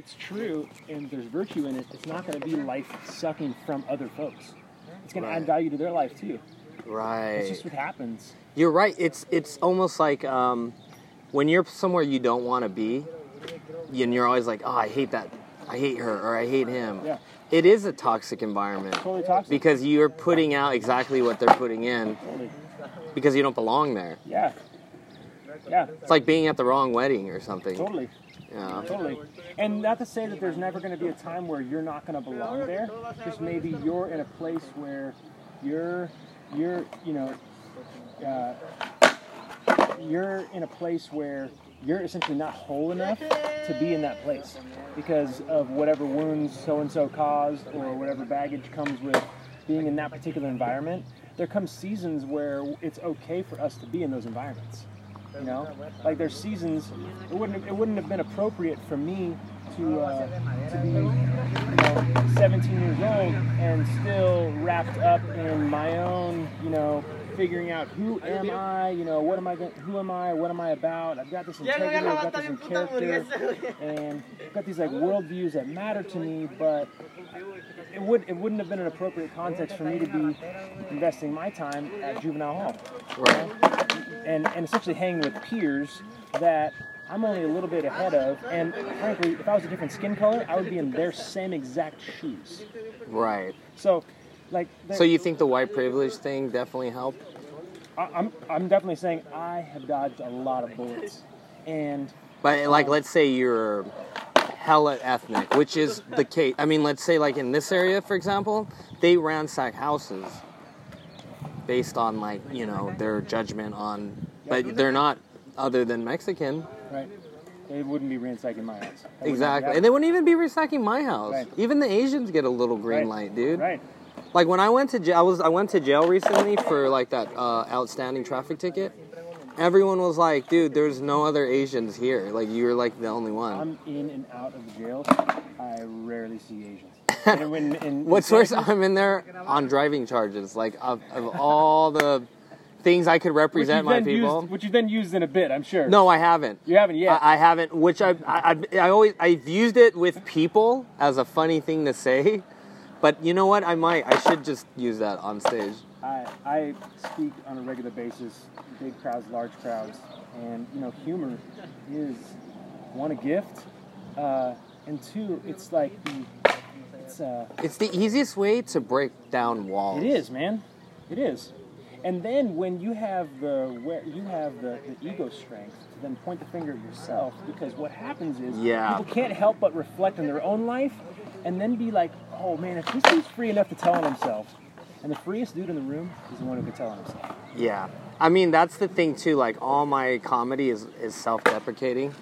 it's true and there's virtue in it, it's not going to be life sucking from other folks. It's going to add value to their life too. Right. It's just what happens. You're right. It's it's almost like um, when you're somewhere you don't want to be, and you're always like, oh, I hate that, I hate her, or I hate him. Yeah. It is a toxic environment Totally toxic. because you're putting out exactly what they're putting in Totally. because you don't belong there. Yeah. Yeah. It's like being at the wrong wedding or something. Totally. Yeah. Totally. And not to say that there's never going to be a time where you're not going to belong there. Just maybe you're in a place where you're, you're, you know, uh, you're in a place where you're essentially not whole enough to be in that place because of whatever wounds so and so caused or whatever baggage comes with being in that particular environment. There comes seasons where it's okay for us to be in those environments. You know, like there's seasons. It wouldn't it wouldn't have been appropriate for me to uh, to be you know 17 years old and still wrapped up in my own you know figuring out who am I, you know, what am I, going who am I, what am I about? I've got this integrity, I've got this character, and I've got these like worldviews that matter to me, but it would it wouldn't have been an appropriate context for me to be investing my time at juvenile hall Right. and, and essentially hanging with peers that I'm only a little bit ahead of. And frankly, if I was a different skin color, I would be in their same exact shoes. Right. So, like, So you think the white privilege thing definitely helped? I, I'm I'm definitely saying I have dodged a lot of bullets, and But like, let's say you're hella ethnic, which is the case. I mean, let's say like in this area, for example, they ransack houses based on like you know their judgment on, but they're not other than Mexican. right, they wouldn't be ransacking my house. That Exactly, and they wouldn't even be ransacking my house. Right. Even the Asians get a little green Right. light, dude. Right. Like when I went to jail, I was I went to jail recently for like that uh, outstanding traffic ticket. Everyone was like, "Dude, there's no other Asians here. Like you're like the only one." I'm in and out of the jails. I rarely see Asians. And when, in, What's worse, I'm in there on driving charges. Like of, of all the things I could represent my people. used, which you've then used in a bit, I'm sure. No, I haven't. you haven't yet. I, I haven't. Which I, I I I always I've used it with people as a funny thing to say, but you know what? I might. I should just use that on stage. I, I speak on a regular basis, big crowds, large crowds, and you know, humor is one a gift, uh, and two, it's like the, it's uh, It's the easiest way to break down walls. it is, man, it is. And then when you have the where you have the, the ego strength to then point the finger at yourself, because what happens is Yeah. people can't help but reflect on their own life, and then be like, oh man, if this dude's free enough to tell on himself, and the freest dude in the room is the one who can tell on himself. Yeah. I mean, that's the thing too. Like all my comedy is is self-deprecating,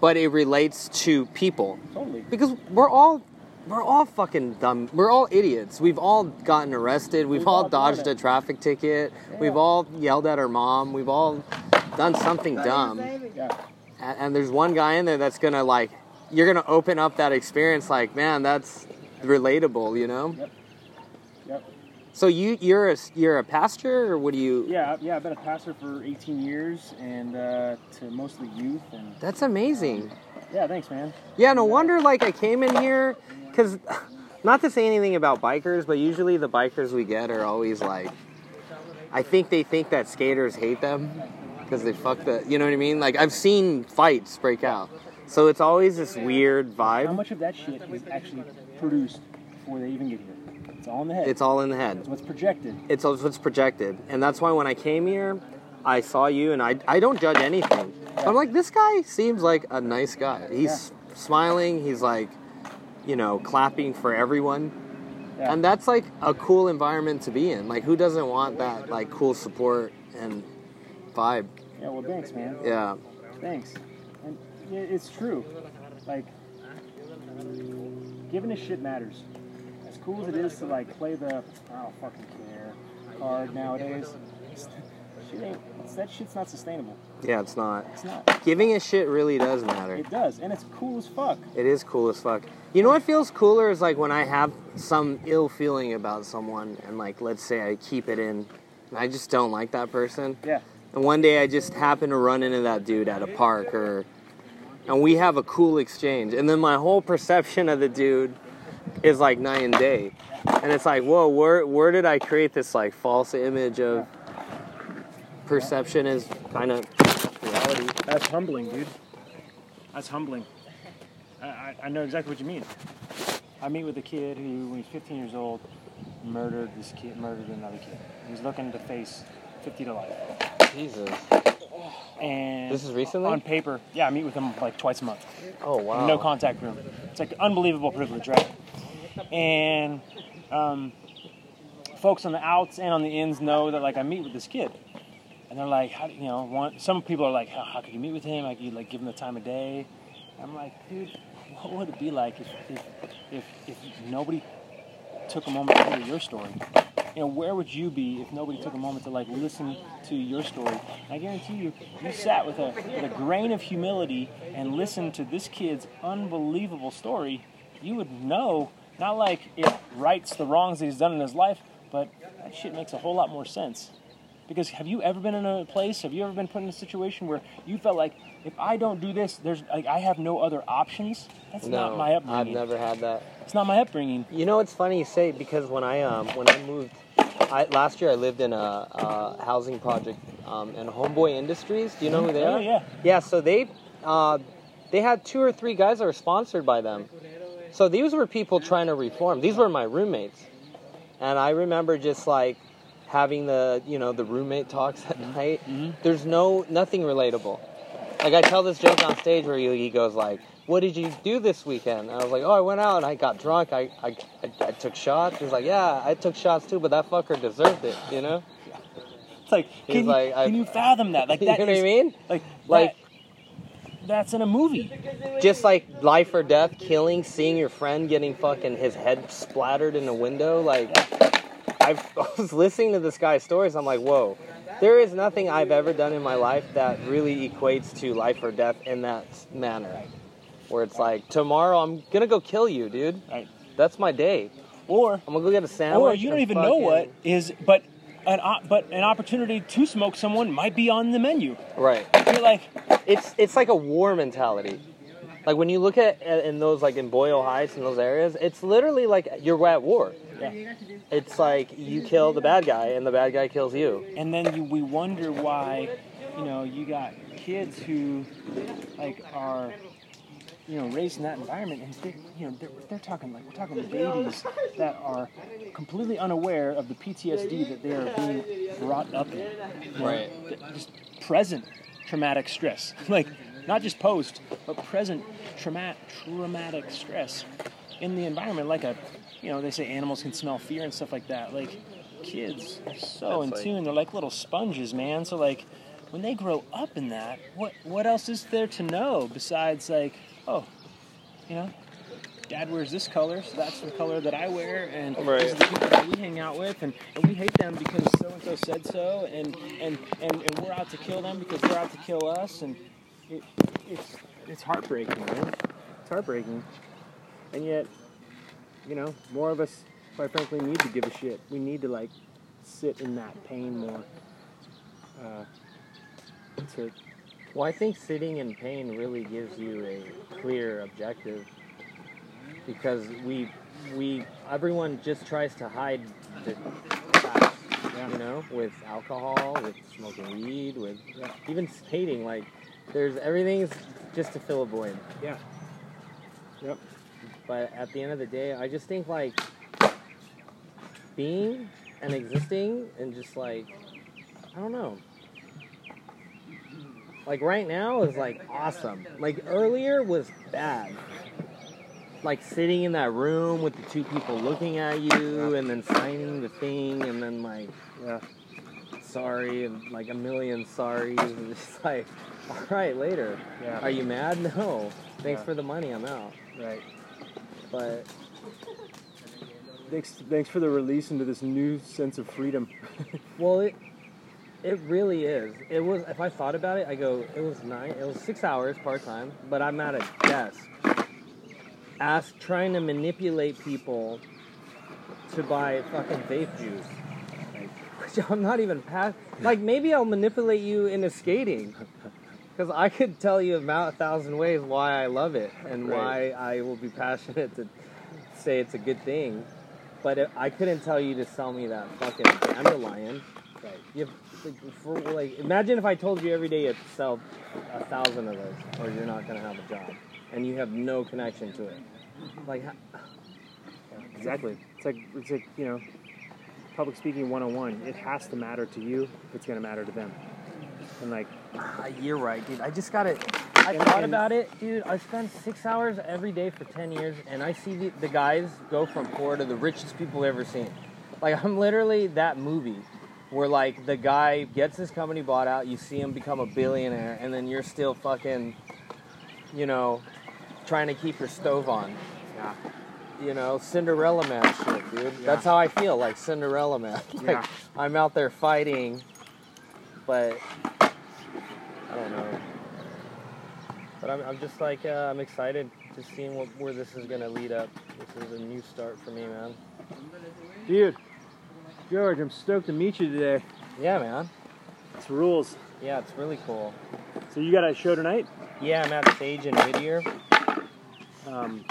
but it relates to people Totally. because we're all we're all fucking dumb. We're all idiots. We've all gotten arrested. We've, We've all all dodged a traffic ticket. We've all yelled at our mom. We've all done something dumb. Yeah. And, and there's one guy in there that's gonna like, you're gonna open up that experience. Like, man, that's relatable. You know. Yep. So you you're a you're a pastor or what do you? Yeah, yeah. I've been a pastor for 18 years, and uh, to mostly youth. And That's amazing. yeah, thanks, man. Yeah, no wonder like I came in here because not to say anything about bikers, but usually the bikers we get are always like, I think they think that skaters hate them because they fuck the, you know what I mean? Like I've seen fights break out, so it's always this weird vibe. How much of that shit is actually produced before they even get here? It's all in the head. It's all in the head. It's what's projected. It's all what's projected, and that's why when I came here, I saw you, and I I don't judge anything. I'm like, this guy seems like a nice guy. He's smiling. He's like, you know, clapping for everyone. Yeah. And that's like a cool environment to be in. Like, who doesn't want that like cool support and vibe? yeah. Well, thanks, man. Yeah, Thanks. And it's true. Like, giving a shit matters. Cool as it is to like play the I don't fucking care card nowadays, shit ain't. It's, that shit's not sustainable. yeah. It's not. It's not. Giving a shit really does matter. It does, and it's cool as fuck. It is cool as fuck. You know what feels cooler is like when I have some ill feeling about someone, and like let's say I keep it in, and I just don't like that person. Yeah. And one day I just happen to run into that dude at a park or and we have a cool exchange, and then my whole perception of the dude is like night and day, and it's like, whoa, where where did I create this like false image of perception is kind of reality? That's humbling, dude. That's humbling. I, I, I know exactly what you mean. I meet with a kid who, when he's 15 years old, murdered this kid, murdered another kid. He's looking to face 50 to life. Jesus. And This is recently? on paper, yeah, I meet with him like twice a month. Oh wow. No contact room. It's like unbelievable privilege, right? And um, folks on the outs and on the ins know that like I meet with this kid, and they're like, how, you know, one, some people are like, how, how could you meet with him? Like you like give him the time of day? I'm like, dude, what would it be like if if if, if nobody took a moment to hear your story? You know, where would you be if nobody took a moment to like listen to your story? I guarantee you, if you sat with a with a grain of humility and listened to this kid's unbelievable story. You would know, not like it rights the wrongs that he's done in his life, but that shit makes a whole lot more sense. Because have you ever been in a place? Have you ever been put in a situation where you felt like if I don't do this, there's like I have no other options? That's no, not my upbringing. I've never had that. It's not my upbringing. You know, it's funny you say because when I um when I moved, I, last year I lived in a, a housing project um, in Homeboy Industries. Do you know who they Oh, are? yeah. Yeah. So they uh, they had two or three guys that were sponsored by them. So these were people trying to reform. These were my roommates, and I remember just like having the you know the roommate talks at mm-hmm. night. Mm-hmm. There's no nothing relatable. Like I tell this joke on stage where he, goes like, "What did you do this weekend?" And I was like, "Oh, I went out and I got drunk. I I, I, I took shots." He's like, "Yeah, I took shots too, but that fucker deserved it." You know? It's like, He's can, like, you, I- can you fathom that? Like you that know what I mean? Like, Like- that- that's in a movie. Just like life or death, killing, seeing your friend getting fucking his head splattered in a window. Like, I've, I was listening to this guy's stories. I'm like, whoa. There is nothing I've ever done in my life that really equates to life or death in that manner. Where it's like, tomorrow I'm gonna go kill you, dude. That's my day. Or, I'm gonna go get a sandwich. or you don't even know what is, but an op- but an opportunity to smoke someone might be on the menu. Right. You're like, It's it's like a war mentality. Like when you look at at- in those like in Boyle Heights in those areas, it's literally like you're at war. yeah. It's like you kill the bad guy and the bad guy kills you. and then you, we wonder why, you know, you got kids who, like, are, you know, raised in that environment, and they, you know, they're, they're talking like we're talking babies that are completely unaware of the PTSD that they are being brought up in. Right. Just present traumatic stress, like not just post, but present traumatic traumatic stress in the environment, like a, you know, they say animals can smell fear and stuff like that. Like kids are so in like- tune. They're like little sponges, man. So like when they grow up in that, what what else is there to know besides like, oh, you know, dad wears this color, so that's the color that I wear, and these are the people that we hang out with, and, and we hate them because so and so said so, and, and and and we're out to kill them because they're out to kill us, and it, it's it's heartbreaking, man. It's heartbreaking, and yet, you know, more of us, quite frankly, need to give a shit. We need to like sit in that pain more. Uh, to Well, I think sitting in pain really gives you a clear objective because we we everyone just tries to hide the facts, Yeah. you know, with alcohol, with smoking weed, with even skating. Like, there's everything's just to fill a void. yeah, yep, But at the end of the day, I just think like being and existing and just like I don't know. Like right now is like awesome. Like earlier was bad. Like sitting in that room with the two people looking at you and then signing the thing and then like yeah. sorry and like a million sorries and just like all right later. Yeah. Are you mad? No. Thanks Yeah. for the money. I'm out. Right. But Thanks, thanks for the release into this new sense of freedom. Well, it it really is. It was. If I thought about it, I go. It was nine. It was six hours part time, but I'm at a desk, ask trying to manipulate people to buy fucking vape juice. Like, which I'm not even past. Like maybe I'll manipulate you into skating, Because I could tell you about a thousand ways why I love it and Right. why I will be passionate to say it's a good thing. But it, I couldn't tell you to sell me that fucking dandelion. Right. You have, like, for, like, imagine if I told you every day you have sell a thousand of those, or you're not gonna have a job, and you have no connection to it. Like, ho- Exactly. It's like it's like you know, public speaking 101. It has to matter to you if it's gonna matter to them. And like, Ah, you're right, dude. I just got it. I And- thought and- about it, dude. I spent six hours every day for 10 years, and I see the, the guys go from poor to the richest people I've ever seen. Like, I'm literally that movie where, like, the guy gets his company bought out, you see him become a billionaire, and then you're still fucking, you know, trying to keep your stove on. yeah, You know, Cinderella Man shit, dude. Yeah. That's how I feel, like Cinderella Man. like, Yeah. I'm out there fighting, but I don't know. But I'm, I'm just like, uh, I'm excited to seeing what, where this is gonna lead up. This is a new start for me, man. dude, George, I'm stoked to meet you today. Yeah, man. It's rules. Yeah, it's really cool. So you got a show tonight? Yeah, I'm at Sage and Whittier. Um,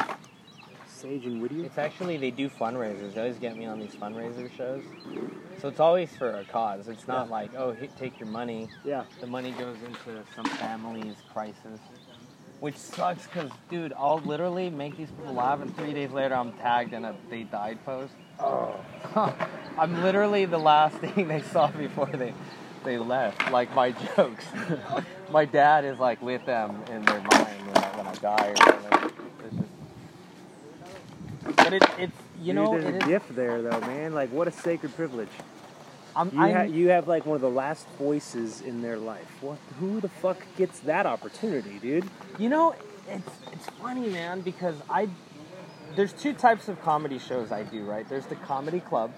Sage and Whittier. It's actually they do fundraisers. They always get me on these fundraiser shows. So it's always for a cause. It's not Yeah. like, oh, here, take your money. Yeah. The money goes into some family's crisis. Which sucks because, dude, I'll literally make these people laugh, and three days later I'm tagged in a they died post. Oh. I'm literally the last thing they saw before they they left. Like my jokes. my dad is like with them in their mind when I, when I die or something. It's just, but it, it's you know Dude, there's it a is, gift there though, man. Like, what a sacred privilege. I'm, You, I'm, ha- you have like one of the last voices in their life. What? Who the fuck gets that opportunity, dude? You know, it's it's funny, man, because I there's two types of comedy shows I do, right? There's the comedy club,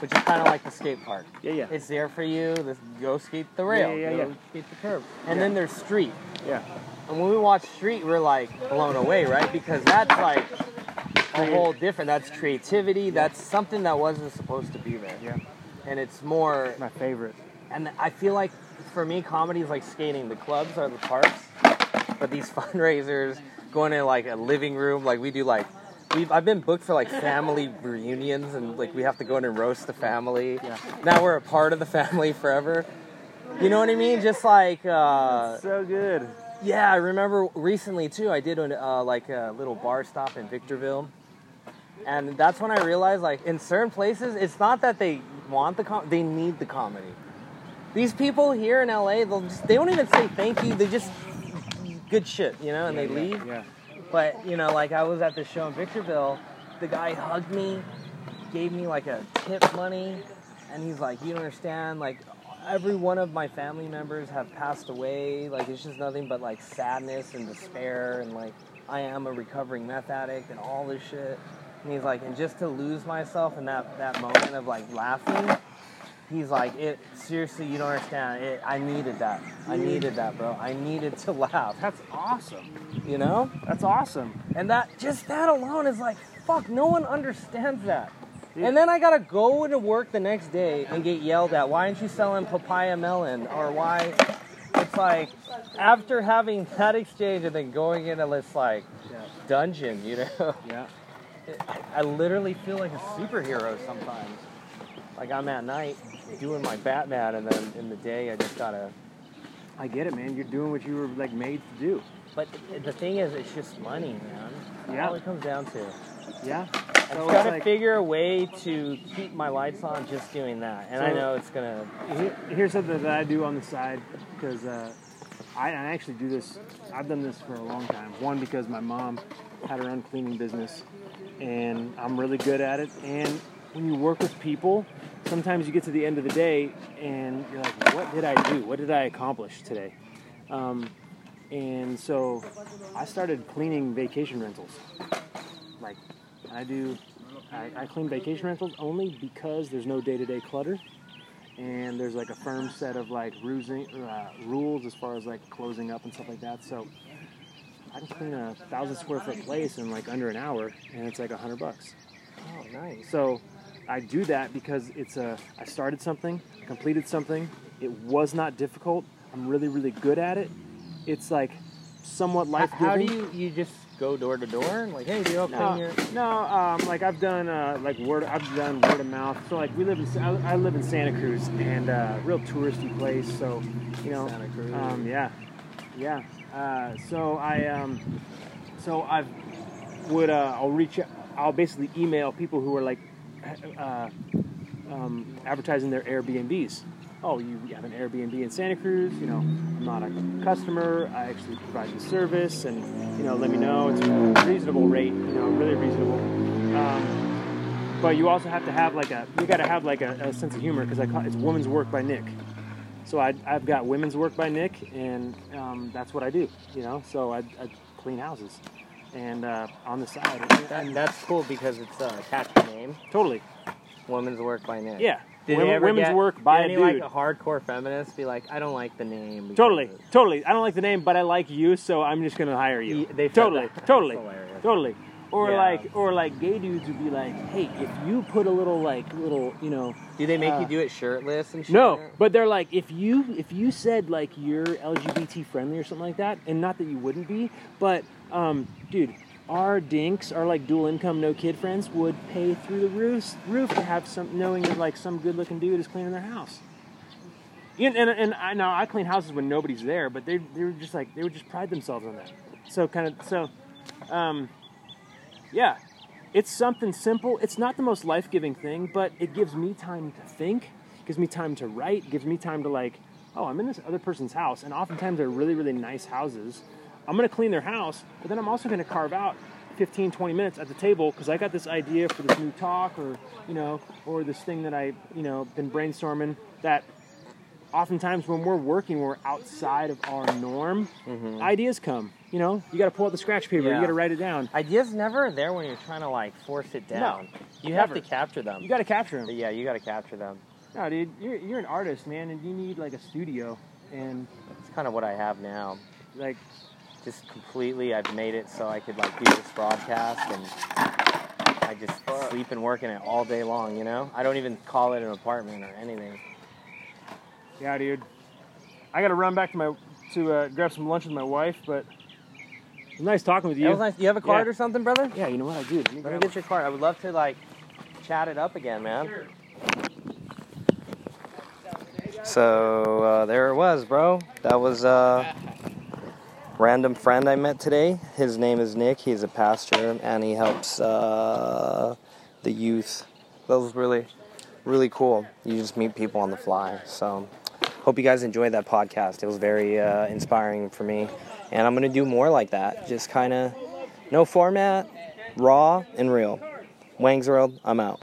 which is kind of like the skate park. Yeah, yeah, It's there for you. This go skate the rail, Yeah, yeah, yeah. skate the curb, and Yeah. then there's street. yeah. And when we watch street, we're like blown away, right? Because that's like a whole different. That's creativity. That's something that wasn't supposed to be there. Yeah. And it's more My favorite. and I feel like for me, comedy is like skating. The clubs are the parks, but these fundraisers, going in like a living room, like we do like. We've, I've been booked for like family reunions and like we have to go in and roast the family. Yeah. Now we're a part of the family forever. You know what I mean? Just like uh, So good. yeah, I remember recently too. I did an, uh, like a little bar stop in Victorville, and that's when I realized, like, in certain places, it's not that they want the com- they need the comedy. These people here in LA, they'll just, they don't even say thank you. They just good shit, you know, and Yeah, they yeah, leave. Yeah. But you know, like I was at the show in Victorville, the guy hugged me, gave me like a tip money, and he's like, "You don't understand, like." Every one of my family members have passed away. Like it's just nothing but like sadness and despair, and like I am a recovering meth addict and all this shit. And he's like, and just to lose myself in that that moment of like laughing, he's like, it seriously, you don't understand. It, I needed that. I needed that, bro. I needed to laugh. That's awesome. You know? That's awesome. And that just that alone is like, fuck, no one understands that. And then I gotta go to work the next day and get yelled at. Why aren't you selling papaya melon? Or why? It's like after having that exchange and then going into this like Yeah. dungeon, you know, Yeah. I literally feel like a superhero sometimes. Like I'm at night doing my Batman, and then in the day I just gotta. I get it, man. You're doing what you were like made to do. But the thing is, it's just money, man. That's Yeah. all it comes down to. Yeah. I So just it's gotta like- figure a way to keep my lights on just doing that. And I know it's gonna. Here's something that I do on the side because uh, I, I actually do this. I've done this for a long time. One because my mom had her own cleaning business, and I'm really good at it. And when you work with people, sometimes you get to the end of the day and you're like, "What did I do? What did I accomplish today?" Um, and so I started cleaning vacation rentals. Like I do, I, I clean vacation rentals only because there's no day-to-day clutter and there's like a firm set of like rusing, uh, rules as far as like closing up and stuff like that. So I can clean a thousand square foot place in like under an hour, and it's like a hundred bucks. Oh, nice. So I do that because it's a I started something, completed something. It was not difficult. I'm really really good at it. it's like somewhat life how do you you just go door to door and like, hey, do you have No, your no, um, like I've done uh, like word. I've done word of mouth. So like we live in, I I live in Santa Cruz, and uh, real touristy place. So you know, Santa Cruz? um, yeah, yeah. Uh, so I, um, so I would uh, I'll reach. out- I'll basically email people who are like uh, um, advertising their Airbnbs. Oh, you have an Airbnb in Santa Cruz? You know, I'm not a customer. I actually provide the service, and you know, let me know. It's a reasonable rate. You know, really reasonable. Um, but you also have to have like a you got to have like a, a sense of humor because I call it's women's work by Nick. So I, I've got women's work by Nick, and um, that's what I do. You know, so I, I clean houses, and uh, on the side, That, that's cool because it's uh, attached to name. totally, Women's work by name. yeah. Did Women- ever women's get, work by did a dude. like a hardcore feminist be like, I don't like the name. Totally, of- totally. I don't like the name, but I like you, so I'm just gonna hire you. They totally, totally, totally. Or Yeah. like, or like, gay dudes would be like, "Hey, if you put a little like little, you know, Do they make Uh, you do it shirtless and shit? no, but they're like, if you if you said like you're LGBT friendly or something like that, and not that you wouldn't be, but um, dude, our dinks, our like dual income no kid friends would pay through the roof roof to have some knowing that like some good looking dude is cleaning their house. And, and, and I now I clean houses when nobody's there, but they they were just like they would just pride themselves on that. So kind of so, um, yeah, it's something simple. It's not the most life giving thing, but it gives me time to think, gives me time to write, gives me time to like, oh, I'm in this other person's house, and oftentimes they're really really nice houses. I'm gonna clean their house, but then I'm also gonna carve out 15, 20 minutes at the table because I got this idea for this new talk, or you know, or this thing that I you know been brainstorming that oftentimes when we're working, we're outside of our norm. Mm-hmm. Ideas come. You know, you got to pull out the scratch paper. Yeah. You got to write it down. Ideas never are there when you're trying to like force it down. No, you have to capture them. You got to capture But them. yeah, you got to capture them. No, dude, you're you're an artist, man, and you need like a studio and It's kind of what I have now. like Just completely, I've made it so I could like do this broadcast and I just sleep and work in it all day long. You know, I don't even call it an apartment or anything. yeah, dude. I got to run back to my to uh, grab some lunch with my wife, but nice talking with you. That was nice. Do you have a card Yeah. or something, brother? Yeah, you know what I do. Let me, Let me get your card. I would love to like chat it up again, man. Sure. So uh, there it was, bro. That was a random friend I met today. His name is Nick. He's a pastor and he helps uh, the youth. That was really, really cool. You just meet people on the fly. So hope you guys enjoyed that podcast. It was very uh, inspiring for me, and I'm gonna do more like that. Just kind of no format, raw and real. Wangs World. I'm out.